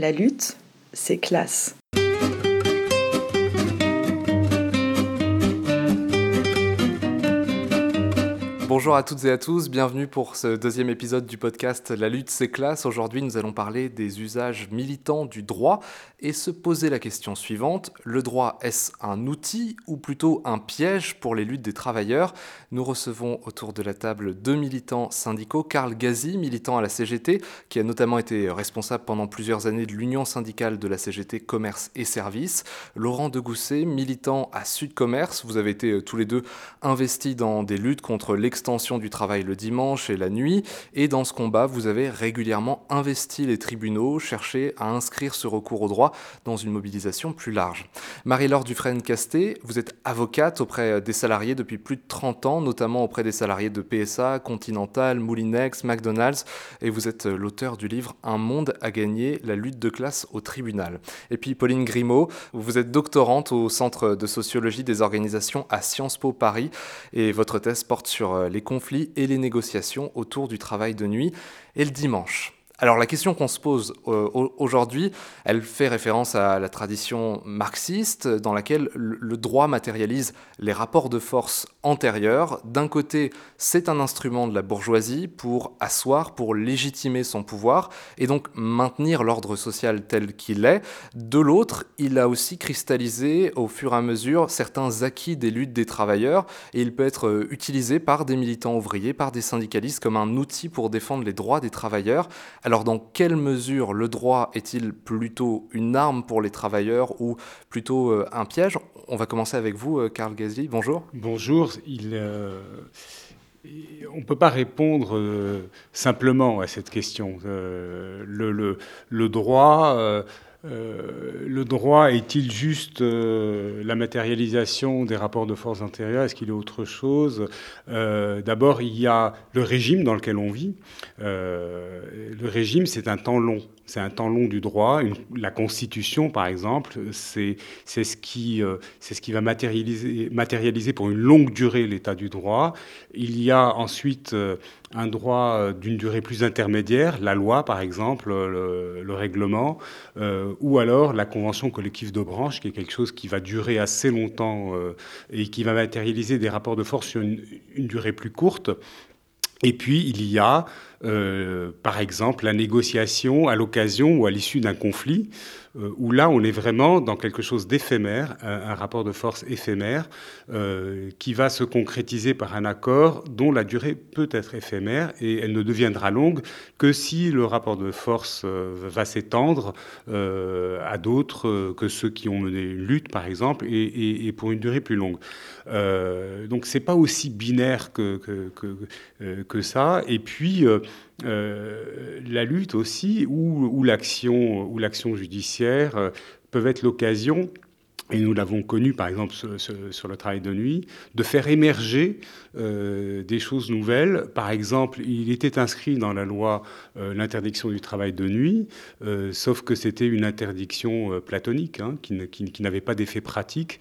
La lutte, c'est classe. Bonjour à toutes et à tous, bienvenue pour ce deuxième épisode du podcast La lutte c'est classe. Aujourd'hui nous allons parler des usages militants du droit et se poser la question suivante. Le droit est-ce un outil ou plutôt un piège pour les luttes des travailleurs? Nous recevons autour de la table deux militants syndicaux. Karl Gazi, militant à la CGT, qui a notamment été responsable pendant plusieurs années de l'union syndicale de la CGT Commerce et Services. Laurent Degousset, militant à Sud Commerce. Vous avez été euh, tous les deux investis dans des luttes contre l'ex extension du travail le dimanche et la nuit, et dans ce combat, vous avez régulièrement investi les tribunaux, cherché à inscrire ce recours au droit dans une mobilisation plus large. Marie-Laure Dufresne-Casté, vous êtes avocate auprès des salariés depuis plus de 30 ans, notamment auprès des salariés de PSA, Continental, Moulinex, McDonald's, et vous êtes l'auteur du livre Un monde à gagner, la lutte de classe au tribunal. Et puis Pauline Grimaud, vous êtes doctorante au Centre de sociologie des organisations à Sciences Po Paris, et votre thèse porte sur euh, les conflits et les négociations autour du travail de nuit et le dimanche. Alors la question qu'on se pose euh, aujourd'hui, elle fait référence à la tradition marxiste dans laquelle le droit matérialise les rapports de force D'un côté, c'est un instrument de la bourgeoisie pour asseoir, pour légitimer son pouvoir et donc maintenir l'ordre social tel qu'il est. De l'autre, il a aussi cristallisé au fur et à mesure certains acquis des luttes des travailleurs et il peut être euh, utilisé par des militants ouvriers, par des syndicalistes comme un outil pour défendre les droits des travailleurs. Alors dans quelle mesure le droit est-il plutôt une arme pour les travailleurs ou plutôt euh, un piège? On va commencer avec vous, euh, Karl Gasly. Bonjour. Bonjour. Euh, on ne peut pas répondre simplement à cette question. Le, le, droit... le droit est-il juste la matérialisation des rapports de force intérieure? Est-ce qu'il est autre chose? D'abord, il y a le régime dans lequel on vit. le régime, c'est un temps long c'est un temps long du droit. la Constitution, par exemple, c'est ce, qui, euh, ce qui va matérialiser, matérialiser pour une longue durée l'état du droit. Il y a ensuite euh, un droit euh, d'une durée plus intermédiaire, la loi, par exemple, le, règlement, ou alors la convention collective de branche, qui est quelque chose qui va durer assez longtemps et qui va matérialiser des rapports de force sur une durée plus courte. Et puis, il y a euh, par exemple, la négociation à l'occasion ou à l'issue d'un conflit, euh, où là, on est vraiment dans quelque chose d'éphémère, un, rapport de force éphémère, euh, qui va se concrétiser par un accord dont la durée peut être éphémère et elle ne deviendra longue que si le rapport de force va s'étendre à d'autres que ceux qui ont mené une lutte, par exemple, et, pour une durée plus longue. donc, c'est pas aussi binaire que, que, ça. Et puis, euh, la lutte aussi ou, ou l'action judiciaire euh, peuvent être l'occasion et nous l'avons connu par exemple sur, le travail de nuit, de faire émerger euh, des choses nouvelles. Par exemple, il était inscrit dans la loi euh, l'interdiction du travail de nuit, euh, sauf que c'était une interdiction platonique, hein, qui, n'avait pas d'effet pratique.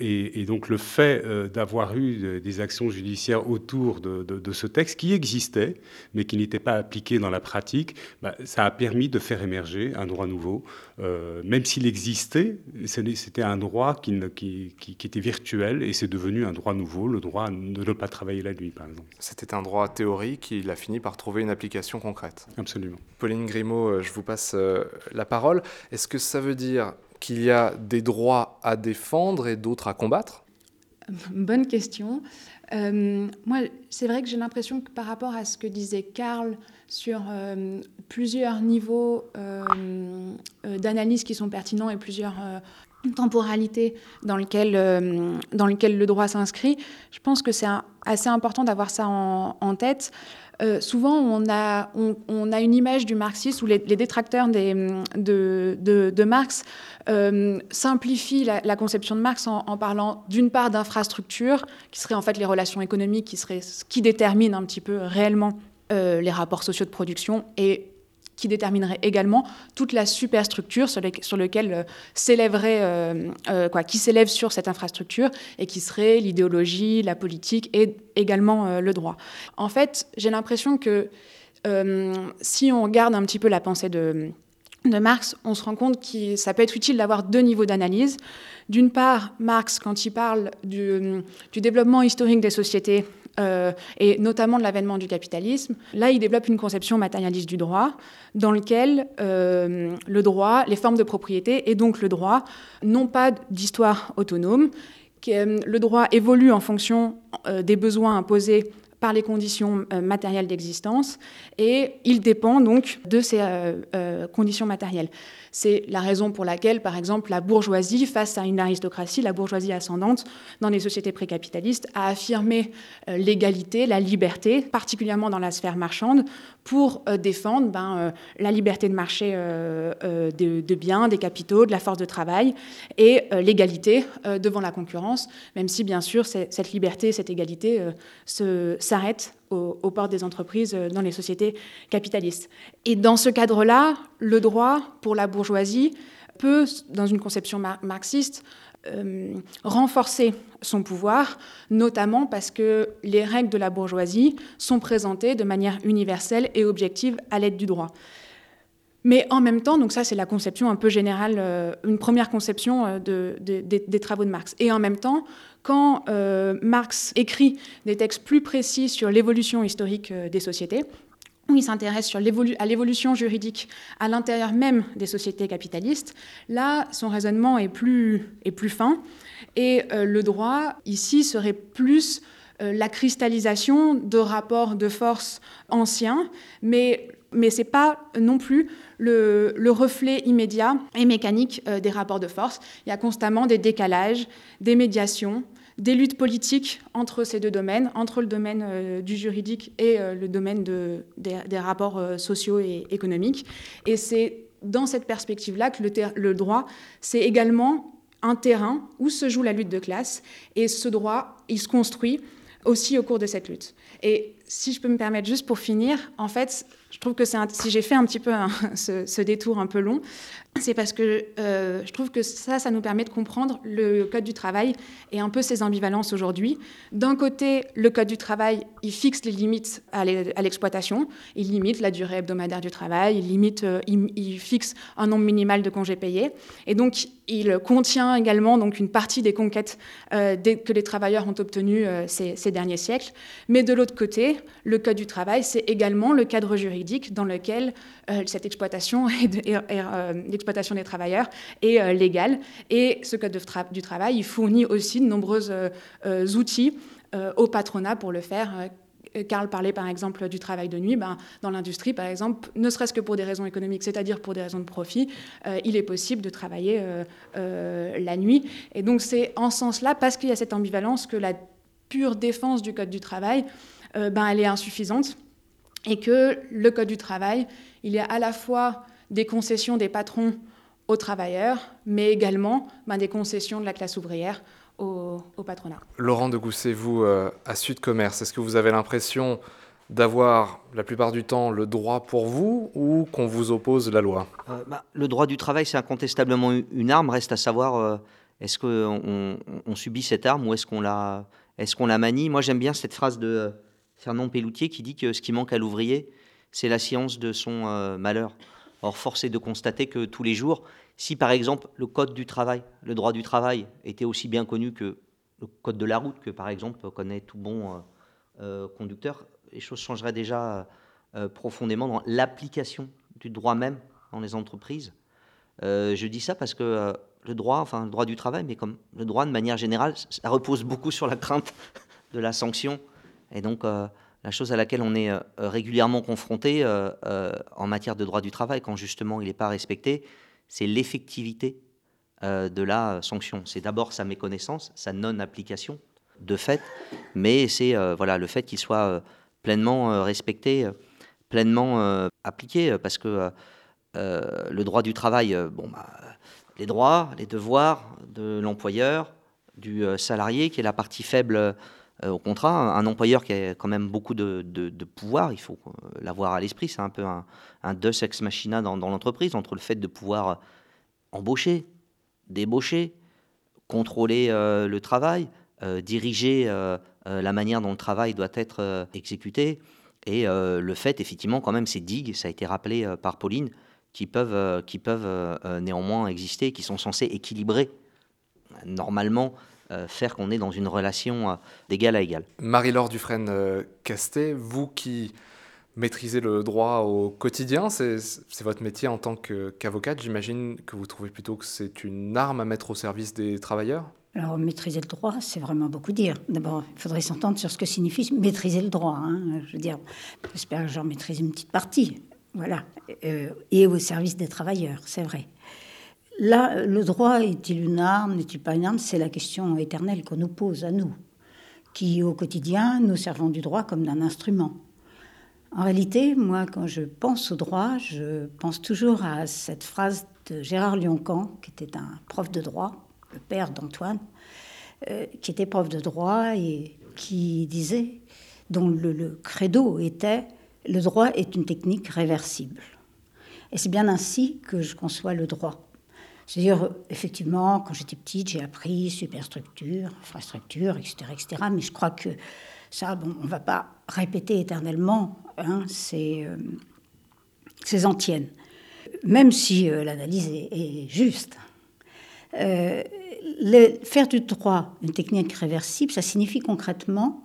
Et, donc le fait d'avoir eu des actions judiciaires autour de, ce texte, qui existait, mais qui n'était pas appliqué dans la pratique, bah, ça a permis de faire émerger un droit nouveau. même s'il existait, c'était un droit qui, qui, était virtuel et c'est devenu un droit nouveau, le droit de ne pas travailler la nuit, par exemple. C'était un droit théorique, il a fini par trouver une application concrète. Absolument. Pauline Grimaud, euh, je vous passe euh, la parole. Est-ce que ça veut dire qu'il y a des droits à défendre et d'autres à combattre? Bonne question. Euh, moi, c'est vrai que j'ai l'impression que par rapport à ce que disait Karl sur plusieurs niveaux d'analyse qui sont pertinents et plusieurs temporalité dans lequel, euh, dans lequel le droit s'inscrit, je pense que c'est assez important d'avoir ça en, tête. Euh, souvent, on a, on, a une image du marxisme où les, détracteurs de, de, Marx euh, simplifient la, conception de Marx en, parlant d'une part d'infrastructures, qui seraient en fait les relations économiques, qui seraient ce qui détermine un petit peu réellement les rapports sociaux de production, et qui déterminerait également toute la superstructure sur, sur laquelle euh, s'élèverait, euh, euh, quoi, qui s'élève sur cette infrastructure et qui serait l'idéologie, la politique et également le droit. En fait, j'ai l'impression que si on regarde un petit peu la pensée de Marx, on se rend compte que ça peut être utile d'avoir deux niveaux d'analyse. D'une part, Marx, quand il parle du, développement historique des sociétés, euh, et notamment de l'avènement du capitalisme, là, il développe une conception matérialiste du droit, dans lequel euh, le droit, les formes de propriété, et donc le droit, n'ont pas d'histoire autonome. Euh, le droit évolue en fonction des besoins imposés par les conditions matérielles d'existence et il dépend donc de ces conditions matérielles. C'est la raison pour laquelle, par exemple, la bourgeoisie, face à une aristocratie, la bourgeoisie ascendante, dans les sociétés précapitalistes, a affirmé euh, l'égalité, la liberté, particulièrement dans la sphère marchande, pour euh, défendre ben, euh, la liberté de marché de, biens, des capitaux, de la force de travail et l'égalité devant la concurrence, même si, bien sûr, cette liberté, cette égalité s'arrête aux, portes des entreprises euh, dans les sociétés capitalistes. Et dans ce cadre-là, le droit pour la bourgeoisie peut, dans une conception marxiste, euh, renforcer son pouvoir, notamment parce que les règles de la bourgeoisie sont présentées de manière universelle et objective à l'aide du droit. Mais en même temps, donc ça c'est la conception un peu générale, euh, une première conception des travaux de Marx. Et en même temps, quand euh, Marx écrit des textes plus précis sur l'évolution historique euh, des sociétés, où il s'intéresse à l'évolution juridique à l'intérieur même des sociétés capitalistes, là, son raisonnement est plus, fin. Et euh, le droit, ici, serait plus la cristallisation de rapports de force anciens, mais, mais ce n'est pas non plus le, le, reflet immédiat et mécanique des rapports de force. Il y a constamment des décalages, des médiations, des luttes politiques entre ces deux domaines, entre le domaine euh, du juridique et euh, le domaine des, rapports euh, sociaux et économiques. Et c'est dans cette perspective-là que le, le droit, c'est également un terrain où se joue la lutte de classe. Et ce droit, il se construit aussi au cours de cette lutte. Et si je peux me permettre juste pour finir, en fait, je trouve que si j'ai fait un petit peu ce, détour un peu long, c'est parce que euh, je trouve que ça, ça nous permet de comprendre le Code du travail et un peu ses ambivalences aujourd'hui. D'un côté, le Code du travail, il fixe les limites à l'exploitation, il limite la durée hebdomadaire du travail, il, limite, euh, il, fixe un nombre minimal de congés payés, et donc il contient également donc, une partie des conquêtes euh, que les travailleurs ont obtenues ces derniers siècles. Mais de l'autre côté, le Code du travail, c'est également le cadre juridique dans lequel cette exploitation et, l'exploitation des travailleurs est euh, légale. Et ce Code du travail, il fournit aussi de nombreux euh, euh, outils au patronat pour le faire. Karl parlait par exemple du travail de nuit. Ben, dans l'industrie, par exemple, ne serait-ce que pour des raisons économiques, c'est-à-dire pour des raisons de profit, il est possible de travailler la nuit. Et donc c'est en ce sens-là, parce qu'il y a cette ambivalence, que la pure défense du Code du travail, ben, elle est insuffisante. Et que le Code du travail, il y a à la fois des concessions des patrons aux travailleurs, mais également ben, des concessions de la classe ouvrière au, patronat. Laurent de Gousset, vous, euh, à Sud Commerce, est-ce que vous avez l'impression d'avoir la plupart du temps le droit pour vous ou qu'on vous oppose la loi? Euh, bah, Le droit du travail, c'est incontestablement une arme. Reste à savoir, euh, est-ce qu'on on subit cette arme ou est-ce qu'on la, est qu'on la manie? Moi, j'aime bien cette phrase de Fernand Pelloutier qui dit que ce qui manque à l'ouvrier, c'est la science de son malheur. Or, force est de constater que tous les jours, si par exemple le code du travail, le droit du travail était aussi bien connu que le code de la route, que par exemple connaît tout bon euh, euh, conducteur, les choses changeraient déjà euh, profondément dans l'application du droit même dans les entreprises. je dis ça parce que le droit, enfin le droit du travail, mais comme le droit de manière générale, ça repose beaucoup sur la crainte de la sanction. Et donc, la chose à laquelle on est euh, régulièrement confronté euh, euh, en matière de droit du travail, quand justement il n'est pas respecté, c'est l'effectivité de la sanction. C'est d'abord sa méconnaissance, sa non-application de fait, mais c'est voilà, le fait qu'il soit pleinement respecté, pleinement appliqué, parce que le droit du travail, bon, bah, les droits, les devoirs de l'employeur, du salarié, qui est la partie faible euh, au contrat, un employeur qui a quand même beaucoup de, pouvoir, il faut euh, l'avoir à l'esprit, c'est un peu un, un deus ex machina dans, l'entreprise, entre le fait de pouvoir embaucher, débaucher, contrôler euh, le travail, diriger la manière dont le travail doit être exécuté, et le fait, effectivement, quand même, ces digues, ça a été rappelé par Pauline, qui peuvent, qui peuvent néanmoins exister, qui sont censés équilibrer normalement faire qu'on est dans une relation d'égal à égal. Marie-Laure Dufresne-Castet, vous qui maîtriser le droit au quotidien. C'est votre métier en tant qu'avocate. J'imagine que vous trouvez plutôt que c'est une arme à mettre au service des travailleurs alors, maîtriser le droit, c'est vraiment beaucoup dire. D'abord, il faudrait s'entendre sur ce que signifie maîtriser le droit. Hein. Je veux dire, j'espère que j'en maîtrise une petite partie. Voilà. Euh, et au service des travailleurs, c'est vrai. Là, le droit est-il une arme, n'est-il pas une arme? C'est la question éternelle qu'on nous pose à nous, qui au quotidien, nous servons du droit comme d'un instrument. En réalité, moi, quand je pense au droit, je pense toujours à cette phrase de Gérard Lioncan, qui était un prof de droit, le père d'Antoine, euh, qui était prof de droit et qui disait, dont le, credo était le droit est une technique réversible. Et c'est bien ainsi que je conçois le droit. C'est-à-dire, effectivement, quand j'étais petite, j'ai appris superstructure, infrastructure, etc., etc. Mais je crois que ça, bon, on ne va pas répéter éternellement hein, ces, euh, ces, antiennes, même si euh, l'analyse est, juste. Euh, faire du droit une technique réversible, ça signifie concrètement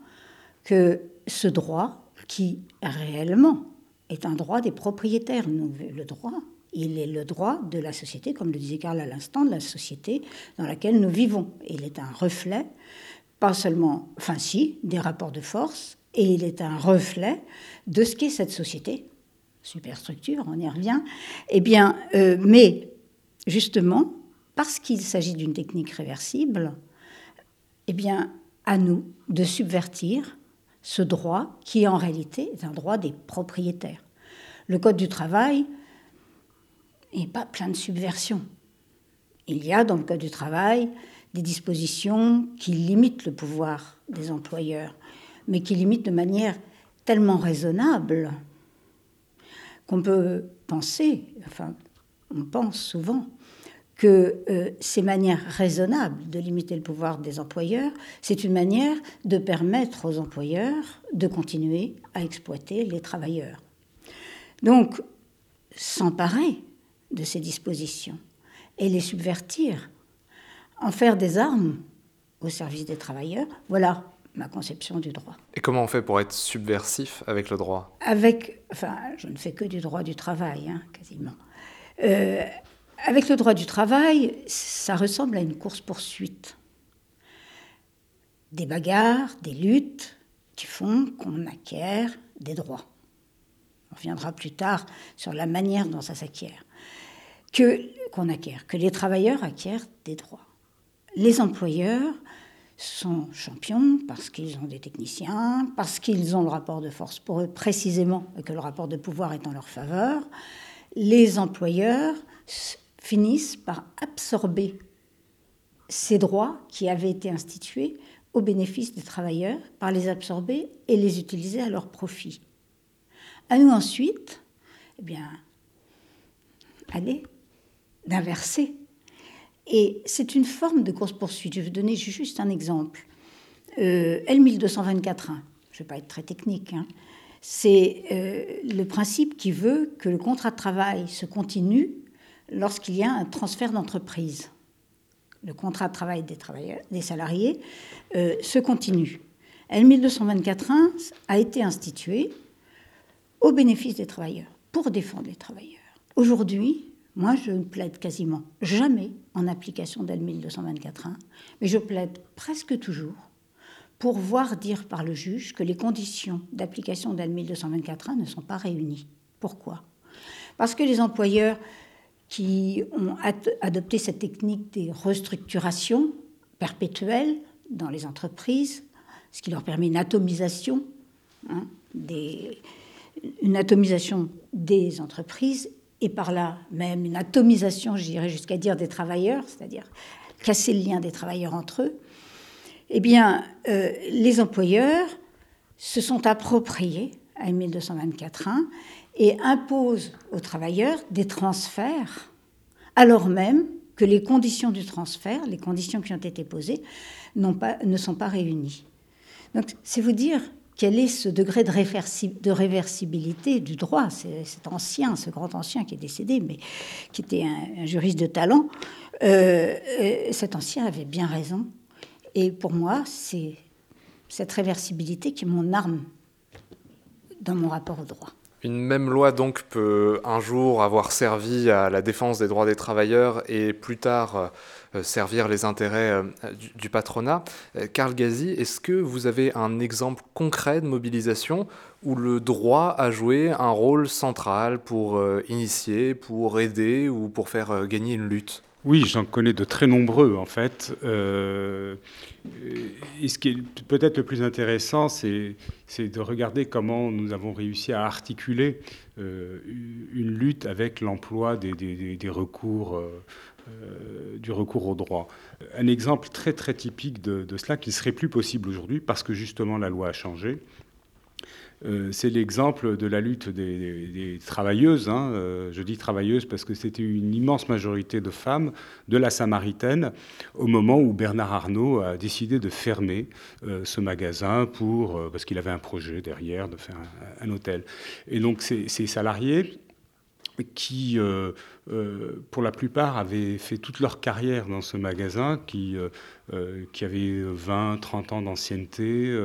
que ce droit, qui réellement est un droit des propriétaires, le droit, il est le droit de la société, comme le disait Karl à l'instant, de la société dans laquelle nous vivons. Il est un reflet pas seulement, enfin si, des rapports de force, et il est un reflet de ce qu'est cette société, superstructure, on y revient, eh bien, euh, mais justement, parce qu'il s'agit d'une technique réversible, eh bien, à nous de subvertir ce droit qui en réalité est un droit des propriétaires. Le Code du travail n'est pas plein de subversions. Il y a dans le Code du travail des dispositions qui limitent le pouvoir des employeurs, mais qui limitent de manière tellement raisonnable qu'on peut penser, enfin on pense souvent, que euh, ces manières raisonnables de limiter le pouvoir des employeurs, c'est une manière de permettre aux employeurs de continuer à exploiter les travailleurs. Donc, s'emparer de ces dispositions et les subvertir en faire des armes au service des travailleurs. Voilà ma conception du droit. Et comment on fait pour être subversif avec le droit? Avec, enfin, je ne fais que du droit du travail, hein, quasiment. Euh, avec le droit du travail, ça ressemble à une course-poursuite. Des bagarres, des luttes qui font qu'on acquiert des droits. On reviendra plus tard sur la manière dont ça s'acquiert. Que, qu'on acquiert, que les travailleurs acquièrent des droits les employeurs sont champions parce qu'ils ont des techniciens, parce qu'ils ont le rapport de force pour eux précisément que le rapport de pouvoir est en leur faveur. Les employeurs finissent par absorber ces droits qui avaient été institués au bénéfice des travailleurs, par les absorber et les utiliser à leur profit. À nous ensuite, eh bien, allez, d'inverser et c'est une forme de course-poursuite. Je vais vous donner juste un exemple. Euh, L1224.1, je ne vais pas être très technique, hein. c'est euh, le principe qui veut que le contrat de travail se continue lorsqu'il y a un transfert d'entreprise. Le contrat de travail des, travailleurs, des salariés euh, se continue. L1224.1 a été institué au bénéfice des travailleurs, pour défendre les travailleurs. Aujourd'hui, moi, je ne plaide quasiment jamais en application d'L 1224.1, mais je plaide presque toujours pour voir dire par le juge que les conditions d'application d'L 1224.1 ne sont pas réunies. Pourquoi? Parce que les employeurs qui ont adopté cette technique des restructurations perpétuelles dans les entreprises, ce qui leur permet une atomisation, hein, des, une atomisation des entreprises et par là même une atomisation, j'irais jusqu'à dire, des travailleurs, c'est-à-dire casser le lien des travailleurs entre eux, eh bien, euh, les employeurs se sont appropriés à 1224.1 et imposent aux travailleurs des transferts, alors même que les conditions du transfert, les conditions qui ont été posées, ne sont pas réunies. Donc, c'est vous dire quel est ce degré de, réversibilité du droit? Cet ancien, ce grand ancien qui est décédé, mais qui était un, juriste de talent, euh, euh, cet ancien avait bien raison. Et pour moi, c'est cette réversibilité qui est mon arme dans mon rapport au droit. Une même loi donc peut un jour avoir servi à la défense des droits des travailleurs et plus tard euh, servir les intérêts euh, du, patronat. Euh, Karl Gazi, est-ce que vous avez un exemple concret de mobilisation où le droit a joué un rôle central pour initier, pour aider ou pour faire gagner une lutte? Oui, j'en connais de très nombreux en fait. et ce qui est peut-être le plus intéressant, c'est, de regarder comment nous avons réussi à articuler une lutte avec l'emploi des, recours euh, du recours au droit. Un exemple très très typique de, cela qui ne serait plus possible aujourd'hui parce que justement la loi a changé. Euh, c'est l'exemple de la lutte des, travailleuses. Hein. Euh, je dis travailleuses parce que c'était une immense majorité de femmes de la Samaritaine au moment où Bernard Arnault a décidé de fermer ce magasin pour, parce qu'il avait un projet derrière de faire un, hôtel. Et donc ces, ces salariés qui euh, pour la plupart, avaient fait toute leur carrière dans ce magasin, qui, euh, euh, avait 20, 30 ans d'ancienneté,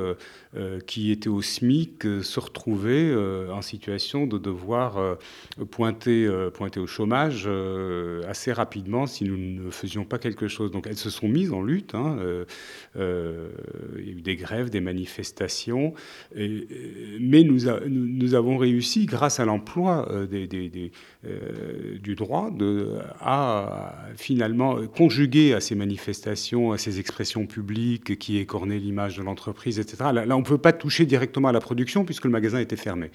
qui étaient au SMIC, se retrouvaient en situation de devoir pointer, pointer au chômage assez rapidement si nous ne faisions pas quelque chose. Donc elles se sont mises en lutte. Hein, il y a eu des grèves, des manifestations, mais nous, avons réussi, grâce à l'emploi du droit, de, à finalement conjuguer à ces manifestations, à ces expressions publiques qui écornaient l'image de l'entreprise, etc. Là, on ne peut pas toucher directement à la production puisque le magasin était fermé.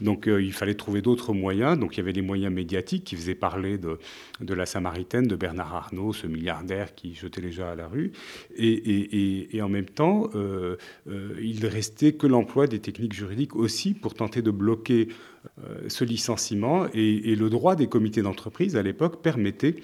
Donc euh, il fallait trouver d'autres moyens. Donc il y avait des moyens médiatiques qui faisaient parler de, la Samaritaine, de Bernard Arnault, ce milliardaire qui jetait les gens à la rue. Et, en même temps, euh, euh, il restait que l'emploi des techniques juridiques aussi pour tenter de bloquer ce licenciement. Et, le droit des comités d'entreprise à l'époque permettait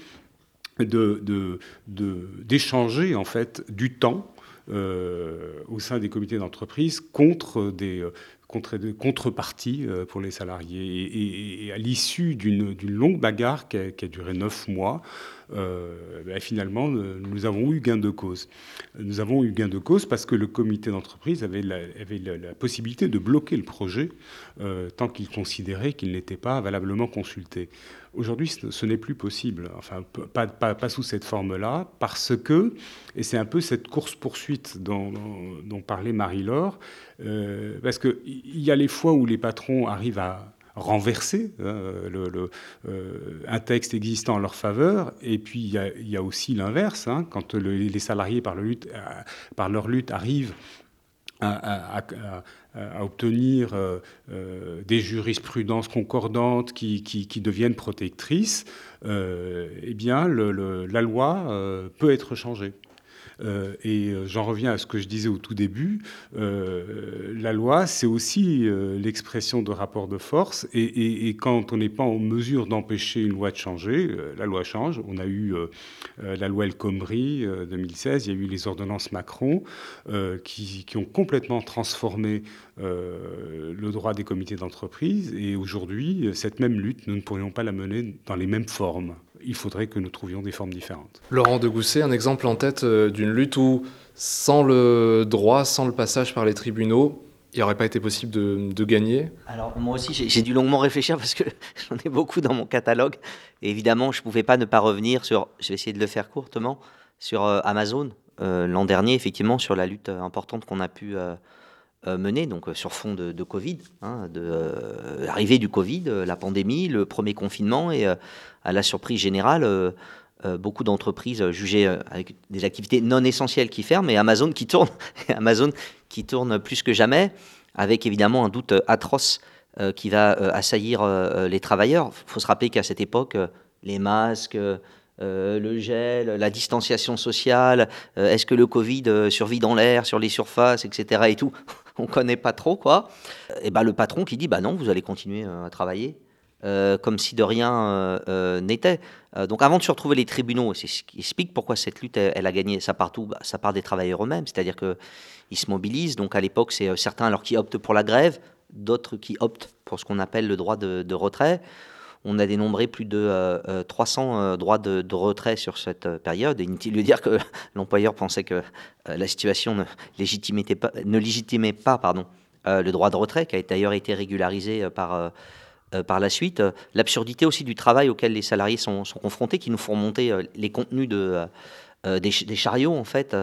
d'échanger en fait du temps au sein des comités d'entreprise contre des, contre, contrepartie euh, pour les salariés. Et, à l'issue d'une longue bagarre qui a, duré neuf mois, euh, ben, finalement, euh, nous avons eu gain de cause. Nous avons eu gain de cause parce que le comité d'entreprise avait, la, possibilité de bloquer le projet tant qu'il considérait qu'il n'était pas valablement consulté. Aujourd'hui, ce, n'est plus possible, enfin, pas, sous cette forme-là, parce que, et c'est un peu cette course-poursuite dont, parlait Marie-Laure, parce qu'il y a les fois où les patrons arrivent à renverser hein, euh, un texte existant en leur faveur. Et puis il y a, aussi l'inverse, hein, quand les salariés, euh, par, leur lutte, arrivent à, obtenir euh, des jurisprudences concordantes qui, qui, deviennent protectrices, eh bien, la loi peut être changée. Euh, et euh, j'en reviens à ce que je disais au tout début. Euh, la loi, c'est aussi l'expression de rapports de force. Et, quand on n'est pas en mesure d'empêcher une loi de changer, la loi change. On a eu la loi El Khomri 2016, il y a eu les ordonnances Macron qui, qui, ont complètement transformé le droit des comités d'entreprise. Et aujourd'hui, cette même lutte, nous ne pourrions pas la mener dans les mêmes formes il faudrait que nous trouvions des formes différentes. Laurent de Gousset, un exemple en tête euh, d'une lutte où, sans le droit, sans le passage par les tribunaux, il n'aurait pas été possible de, gagner Alors moi aussi, j'ai dû longuement réfléchir parce que j'en ai beaucoup dans mon catalogue. Et évidemment, je ne pouvais pas ne pas revenir sur, je vais essayer de le faire courtement, sur euh, Amazon. Euh, l'an dernier, effectivement, sur la lutte importante qu'on a pu mener, donc sur fond de, Covid, hein, de l'arrivée du Covid, la pandémie, le premier confinement et à la surprise générale, euh, euh, beaucoup d'entreprises jugées euh, avec des activités non essentielles qui ferment et Amazon qui tourne, Amazon qui tourne plus que jamais, avec évidemment un doute atroce qui va assaillir les travailleurs. Il faut se rappeler qu'à cette époque, les masques, le gel, la distanciation sociale, est-ce que le Covid survit dans l'air, sur les surfaces, etc. et tout, on connaît pas trop quoi. Et ben le patron qui dit bah non, vous allez continuer à travailler comme si de rien n'était. donc avant de se retrouver les tribunaux, c'est ce qui explique pourquoi cette lutte, elle, a gagné sa part, bah, ça part des travailleurs eux-mêmes, c'est-à-dire qu'ils se mobilisent. Donc à l'époque, c'est certains alors qui optent pour la grève, d'autres qui optent pour ce qu'on appelle le droit de, retrait. On a dénombré plus de 300 droits de, retrait sur cette période. inutile de dire que l'employeur pensait que la situation ne légitimait pas, euh, le droit de retrait, qui a d'ailleurs été régularisé euh, par, euh, la suite. L'absurdité aussi du travail auquel les salariés sont, confrontés, qui nous font monter les contenus de, des, chariots, en fait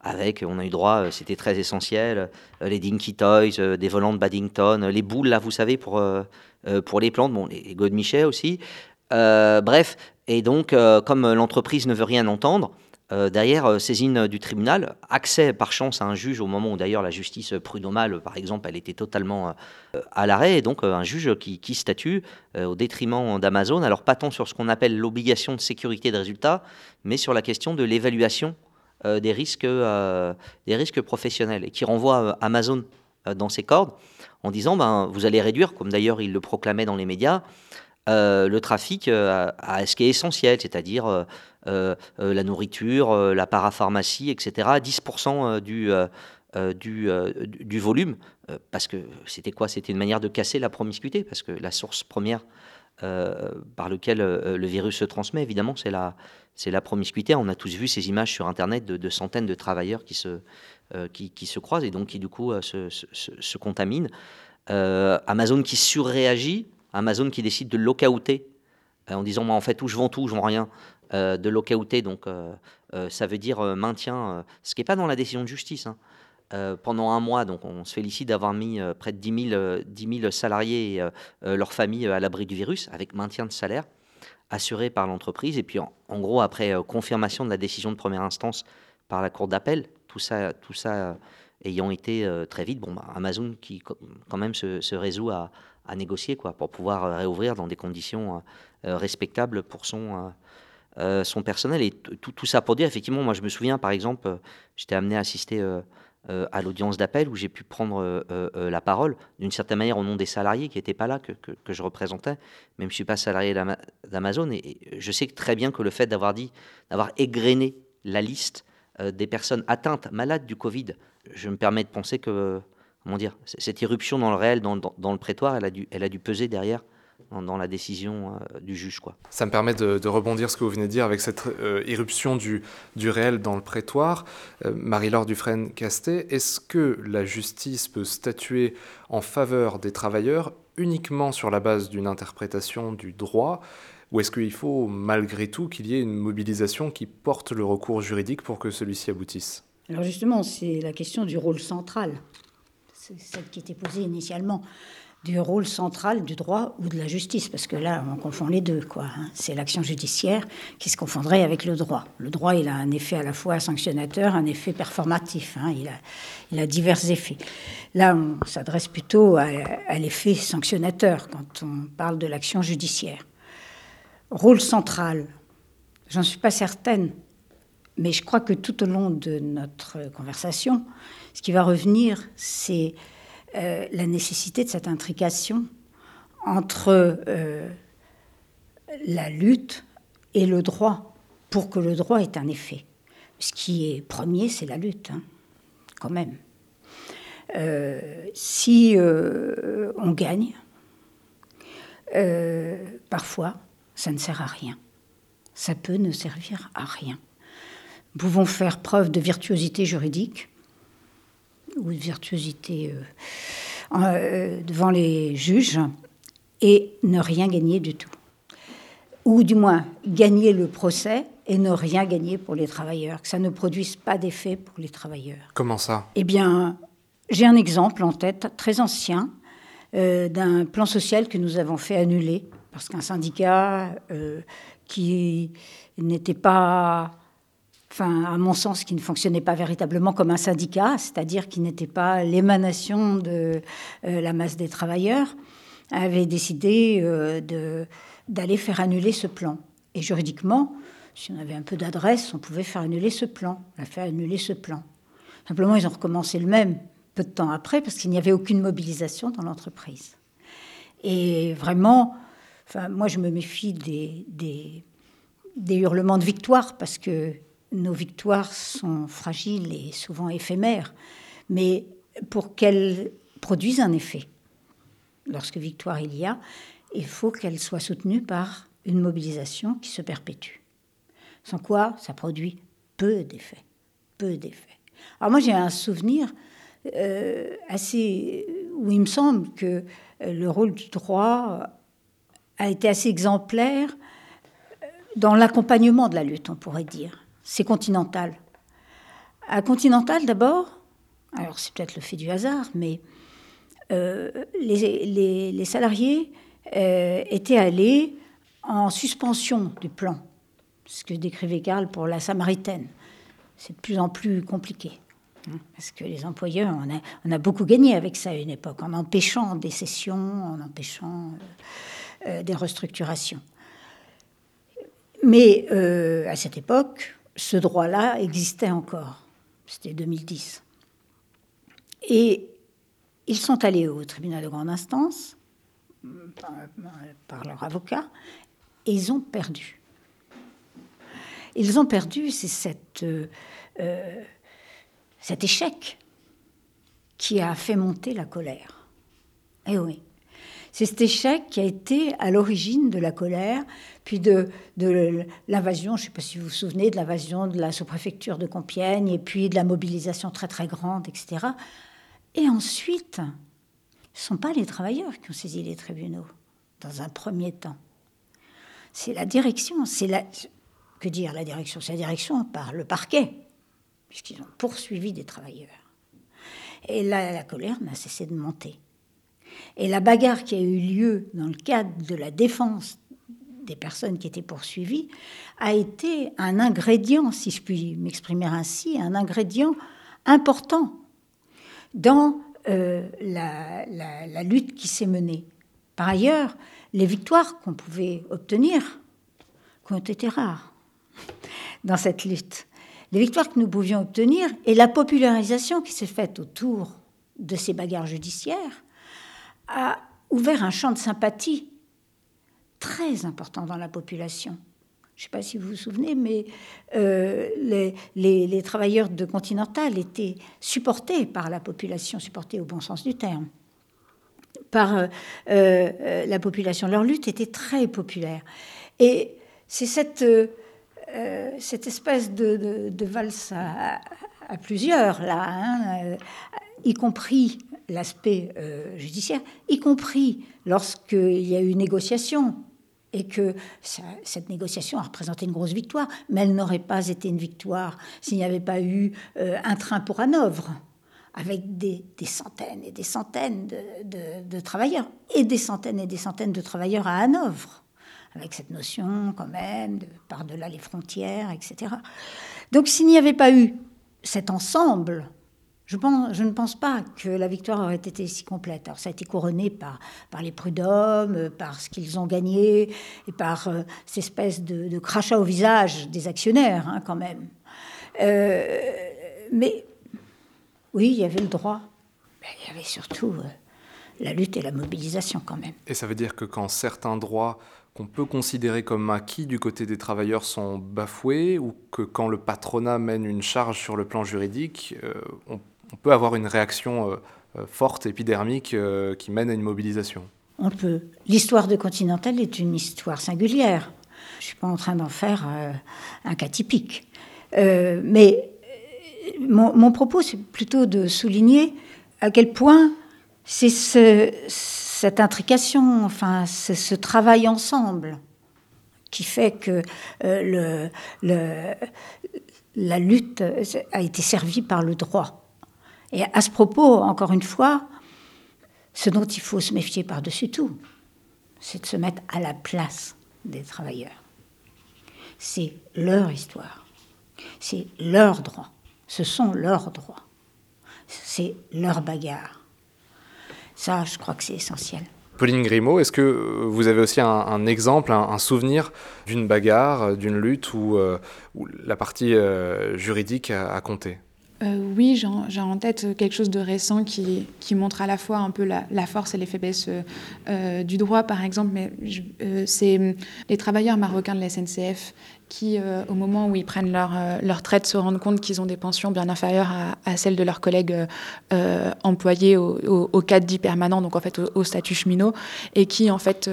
avec, on a eu droit, c'était très essentiel, les Dinky Toys, des volants de Baddington, les boules, là, vous savez, pour, pour les plantes, bon, les Godemichet aussi. bref, et donc, comme l'entreprise ne veut rien entendre, euh, derrière, euh, saisine du tribunal, accès par chance à un juge au moment où d'ailleurs la justice prud'homale, par exemple, elle était totalement euh, à l'arrêt, et donc un juge qui, statue au détriment d'Amazon, alors pas tant sur ce qu'on appelle l'obligation de sécurité de résultat, mais sur la question de l'évaluation des, risques, des risques professionnels, et qui renvoie Amazon dans ses cordes en disant, ben, vous allez réduire, comme d'ailleurs il le proclamait dans les médias, le trafic à, ce qui est essentiel, c'est-à-dire euh, euh, la nourriture, euh, la parapharmacie, etc. 10% du, du, du, volume, parce que c'était quoi? C'était une manière de casser la promiscuité, parce que la source première par laquelle le virus se transmet, évidemment, c'est la, c'est la promiscuité. On a tous vu ces images sur Internet de, centaines de travailleurs qui se, qui, qui, se croisent et donc qui, du coup, se, se, contaminent. Amazon qui surréagit, Amazon qui décide de lockouter en disant moi en fait où je vends tout, je vends rien. Euh, de lockouter, donc euh, euh, ça veut dire maintien, ce qui n'est pas dans la décision de justice. Hein. Pendant un mois, donc on se félicite d'avoir mis près de 10 000, salariés et leurs familles à l'abri du virus, avec maintien de salaire assuré par l'entreprise. Et puis, en, gros, après confirmation de la décision de première instance par la cour d'appel, tout ça, tout ça ayant été très vite, bon, bah, Amazon qui quand même se, résout à, négocier quoi, pour pouvoir réouvrir dans des conditions respectables pour son euh, son personnel et tout, ça pour dire, effectivement, moi je me souviens par exemple, euh, j'étais amené à assister euh, à l'audience d'appel où j'ai pu prendre la parole d'une certaine manière au nom des salariés qui n'étaient pas là, que, que, je représentais, même si je ne suis pas salarié d'Amazon. Et, je sais très bien que le fait d'avoir dit, d'avoir égrené la liste des personnes atteintes, malades du Covid, je me permets de penser que, comment dire, cette irruption dans le réel, dans, dans, le prétoire, elle a, elle a dû peser derrière dans la décision euh, du juge. Quoi. Ça me permet de, rebondir ce que vous venez de dire avec cette euh, irruption du, du, réel dans le prétoire. Euh, Marie-Laure Dufresne-Castet, est-ce que la justice peut statuer en faveur des travailleurs uniquement sur la base d'une interprétation du droit ou est-ce qu'il faut malgré tout qu'il y ait une mobilisation qui porte le recours juridique pour que celui-ci aboutisse? Alors justement, c'est la question du rôle central. C'est celle qui était posée initialement du rôle central du droit ou de la justice, parce que là, on confond les deux. quoi. Hein. C'est l'action judiciaire qui se confondrait avec le droit. Le droit, il a un effet à la fois sanctionnateur, un effet performatif. Hein. Il, a, divers effets. Là, on s'adresse plutôt à, à l'effet sanctionnateur quand on parle de l'action judiciaire. Rôle central, j'en suis pas certaine, mais je crois que tout au long de notre conversation, ce qui va revenir, c'est euh, la nécessité de cette intrication entre euh, la lutte et le droit, pour que le droit ait un effet. Ce qui est premier, c'est la lutte, hein, quand même. Euh, si on gagne, parfois, ça ne sert à rien. Ça peut ne servir à rien. Pouvons faire preuve de virtuosité juridique, ou de virtuosité euh, euh, devant les juges et ne rien gagner du tout. Ou du moins gagner le procès et ne rien gagner pour les travailleurs, que ça ne produise pas d'effet pour les travailleurs. Comment ça? Eh bien, j'ai un exemple en tête très ancien euh, d'un plan social que nous avons fait annuler parce qu'un syndicat qui n'était pas à mon sens, qui ne fonctionnait pas véritablement comme un syndicat, c'est-à-dire qui n'était pas l'émanation de euh, la masse des travailleurs, avait décidé euh, d'aller faire annuler ce plan. Et juridiquement, si on avait un peu d'adresse, on pouvait faire annuler ce plan. On a fait annuler ce plan. Simplement, ils ont recommencé le même peu de temps après parce qu'il n'y avait aucune mobilisation dans l'entreprise. Et vraiment, moi, je me méfie des hurlements de victoire parce que nos victoires sont fragiles et souvent éphémères. Mais pour qu'elles produisent un effet, lorsque victoire il y a, il faut qu'elle soit soutenue par une mobilisation qui se perpétue. Sans quoi, ça produit peu d'effets. Peu d'effets. Alors moi, j'ai un souvenir euh, assez où il me semble que euh, le rôle du droit a été assez exemplaire euh, dans l'accompagnement de la lutte, on pourrait dire. C'est continental. À Continental, d'abord, alors c'est peut-être le fait du hasard, mais les, les, salariés étaient allés en suspension du plan, ce que décrivait Karl pour la Samaritaine. C'est de plus en plus compliqué. Hein, parce que les employeurs, on a, beaucoup gagné avec ça à une époque, en empêchant des cessions, en empêchant euh, euh, des restructurations. Mais euh, à cette époque, ce droit-là existait encore. C'était 2010. Et ils sont allés au tribunal de grande instance par, leur avocat et ils ont perdu. Ils ont perdu, c'est cette cet échec qui a fait monter la colère. Eh oui. C'est cet échec qui a été à l'origine de la colère, puis de, l'invasion, je ne sais pas si vous vous souvenez, de l'invasion de la sous-préfecture de Compiègne, et puis de la mobilisation très très grande, etc. Et ensuite, ce ne sont pas les travailleurs qui ont saisi les tribunaux, dans un premier temps. C'est la direction, c'est la... Que dire la direction C'est la direction par le parquet, puisqu'ils ont poursuivi des travailleurs. Et là, la colère n'a cessé de monter. Et la bagarre qui a eu lieu dans le cadre de la défense des personnes qui étaient poursuivies a été un ingrédient, si je puis m'exprimer ainsi, un ingrédient important dans euh, la, la, lutte qui s'est menée. Par ailleurs, les victoires qu'on pouvait obtenir, qui ont été rares dans cette lutte, les victoires que nous pouvions obtenir et la popularisation qui s'est faite autour de ces bagarres judiciaires a ouvert un champ de sympathie très important dans la population. Je ne sais pas si vous vous souvenez, mais euh, les, travailleurs de Continental étaient supportés par la population, supportés au bon sens du terme, par euh, euh, la population. Leur lutte était très populaire. Et c'est cette espèce de, valse à, plusieurs, là, hein, y compris l'aspect euh, judiciaire, y compris lorsqu'il y a eu négociation et que cette négociation a représenté une grosse victoire, mais elle n'aurait pas été une victoire s'il n'y avait pas eu un train pour Hanovre, avec des, centaines et des centaines de, de, travailleurs, et des centaines et des centaines de travailleurs à Hanovre avec cette notion quand même de par-delà les frontières, etc. Donc s'il n'y avait pas eu cet ensemble, je, ne pense pas que la victoire aurait été si complète. Alors ça a été couronné par, les prud'hommes, par ce qu'ils ont gagné, et par euh, cette espèce de, crachat au visage des actionnaires, hein, quand même. Euh, mais oui, il y avait le droit, il y avait surtout euh, la lutte et la mobilisation quand même. Et ça veut dire que quand certains droits qu'on peut considérer comme acquis du côté des travailleurs sont bafoués ou que quand le patronat mène une charge sur le plan juridique, euh, on, peut avoir une réaction euh, euh, forte, épidermique, qui mène à une mobilisation On peut. L'histoire de Continental est une histoire singulière. Je ne suis pas en train d'en faire un cas typique. mais mon, propos, c'est plutôt de souligner à quel point c'est ce cette intrication, enfin, ce travail ensemble qui fait que euh, la lutte a été servie par le droit. Et à ce propos, encore une fois, ce dont il faut se méfier par-dessus tout, c'est de se mettre à la place des travailleurs. C'est leur histoire, c'est leur droit, ce sont leurs droits, c'est leur bagarre. Ça, je crois que c'est essentiel. Pauline Grimaud, est-ce que vous avez aussi un, exemple, un, souvenir d'une bagarre, d'une lutte où, euh, la partie euh, juridique a, compté? Euh, oui, j'ai en tête quelque chose de récent qui, montre à la fois un peu la, force et les faiblesses euh du droit, par exemple, mais euh, c'est les travailleurs marocains de la SNCF qui, euh, au moment où ils prennent leur, euh, leur traite, se rendent compte qu'ils ont des pensions bien inférieures à, à celles de leurs collègues euh, employés au, cadre dit permanent, donc en fait au, statut cheminot, et qui en fait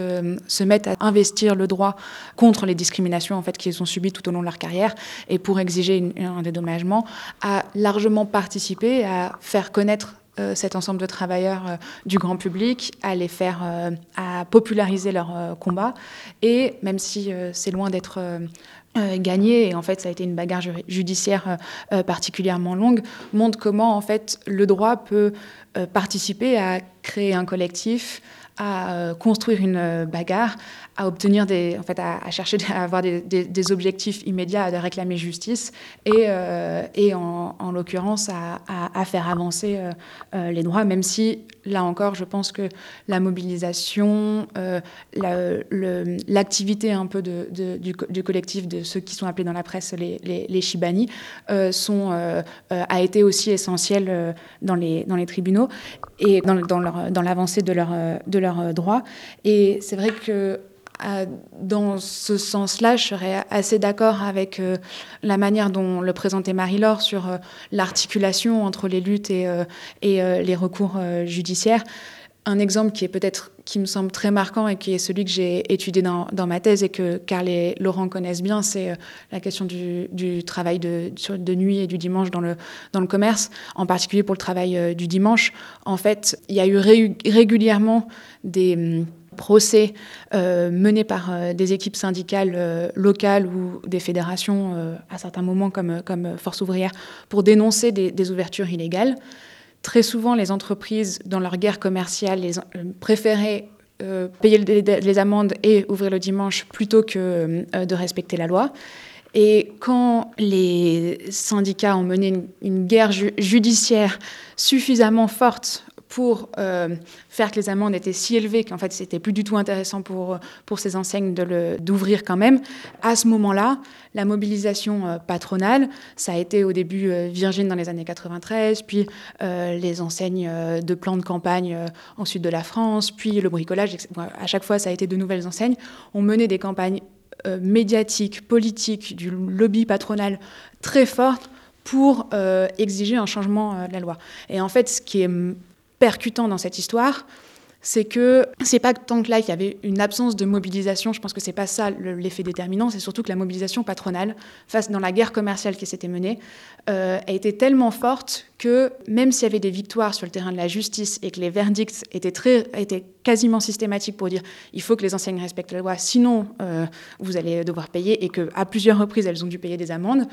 se mettent à investir le droit contre les discriminations en fait qu'ils ont subies tout au long de leur carrière, et pour exiger un dédommagement, a largement participé à faire connaître euh, cet ensemble de travailleurs euh, du grand public, à les faire, euh, à populariser leur combat. Et même si c'est loin d'être gagné, et en fait ça a été une bagarre judiciaire particulièrement longue, montre comment en fait le droit peut participer à créer un collectif, à construire une bagarre, à obtenir des, en fait, à, chercher à avoir des, objectifs immédiats, à réclamer justice et, euh, et en, en l'occurrence à, à, faire avancer euh, euh, les droits, même si là encore, je pense que la mobilisation, l'activité un peu de, de, du, collectif de ceux qui sont appelés dans la presse les, les, les Shibani sont, a été aussi essentielle dans les, dans les tribunaux et dans, dans, l'avancée de leurs de leur droits. Et c'est vrai que dans ce sens-là, je serais assez d'accord avec euh, la manière dont le présentait Marie-Laure sur euh, l'articulation entre les luttes et, euh, les recours judiciaires. Un exemple qui est peut-être qui me semble très marquant et qui est celui que j'ai étudié dans, ma thèse et que Carl et Laurent connaissent bien, c'est la question du, travail de, nuit et du dimanche dans le, commerce, en particulier pour le travail du dimanche. En fait, il y a eu ré régulièrement des procès euh, menés par euh, des équipes syndicales euh, locales ou des fédérations à certains moments comme, comme Force ouvrière pour dénoncer des, ouvertures illégales. Très souvent, les entreprises, dans leur guerre commerciale, les, préféraient payer les, amendes et ouvrir le dimanche plutôt que de respecter la loi. Et quand les syndicats ont mené une, guerre ju judiciaire suffisamment forte pour euh, faire que les amendes étaient si élevées qu'en fait c'était plus du tout intéressant pour, pour ces enseignes d'ouvrir quand même. À ce moment-là, la mobilisation euh, patronale, ça a été au début euh, Virgin dans les années 93, puis euh, les enseignes euh, de plans de campagne euh, en sud de la France, puis le bricolage, à chaque fois ça a été de nouvelles enseignes, ont mené des campagnes médiatiques, politiques, du lobby patronal très fortes pour exiger un changement de la loi. Et en fait, ce qui est percutant dans cette histoire, c'est que c'est pas tant que là il y avait une absence de mobilisation, je pense que c'est pas ça l'effet déterminant, c'est surtout que la mobilisation patronale, face dans la guerre commerciale qui s'était menée, euh, a été tellement forte que même s'il y avait des victoires sur le terrain de la justice et que les verdicts étaient, très, étaient quasiment systématiques pour dire il faut que les enseignes respectent la loi, sinon euh, vous allez devoir payer, et qu'à plusieurs reprises elles ont dû payer des amendes,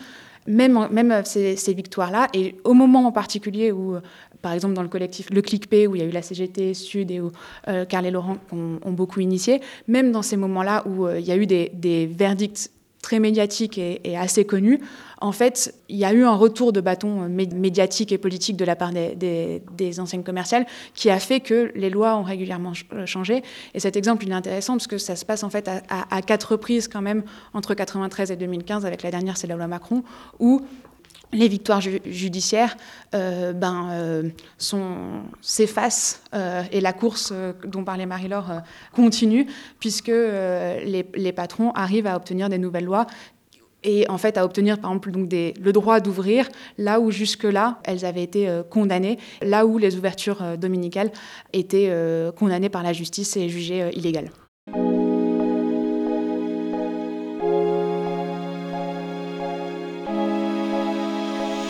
même, même ces, ces victoires-là, et au moment en particulier où par exemple dans le collectif Le Click-P, où il y a eu la CGT Sud et où euh, Carl et Laurent ont, beaucoup initié, même dans ces moments-là où euh, il y a eu des, verdicts très médiatiques et, assez connus, en fait, il y a eu un retour de bâton médiatique et politique de la part des, des, enseignes commerciales qui a fait que les lois ont régulièrement euh, changé. Et cet exemple, il est intéressant parce que ça se passe en fait à, quatre reprises quand même entre 93 et 2015, avec la dernière, c'est la loi Macron, où les victoires ju judiciaires euh, ben, euh, s'effacent euh, et la course dont parlait Marie-Laure continue puisque les, patrons arrivent à obtenir des nouvelles lois et en fait à obtenir par exemple le droit d'ouvrir là où jusque-là elles avaient été condamnées, là où les ouvertures dominicales étaient condamnées par la justice et jugées illégales.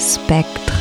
Spectrum.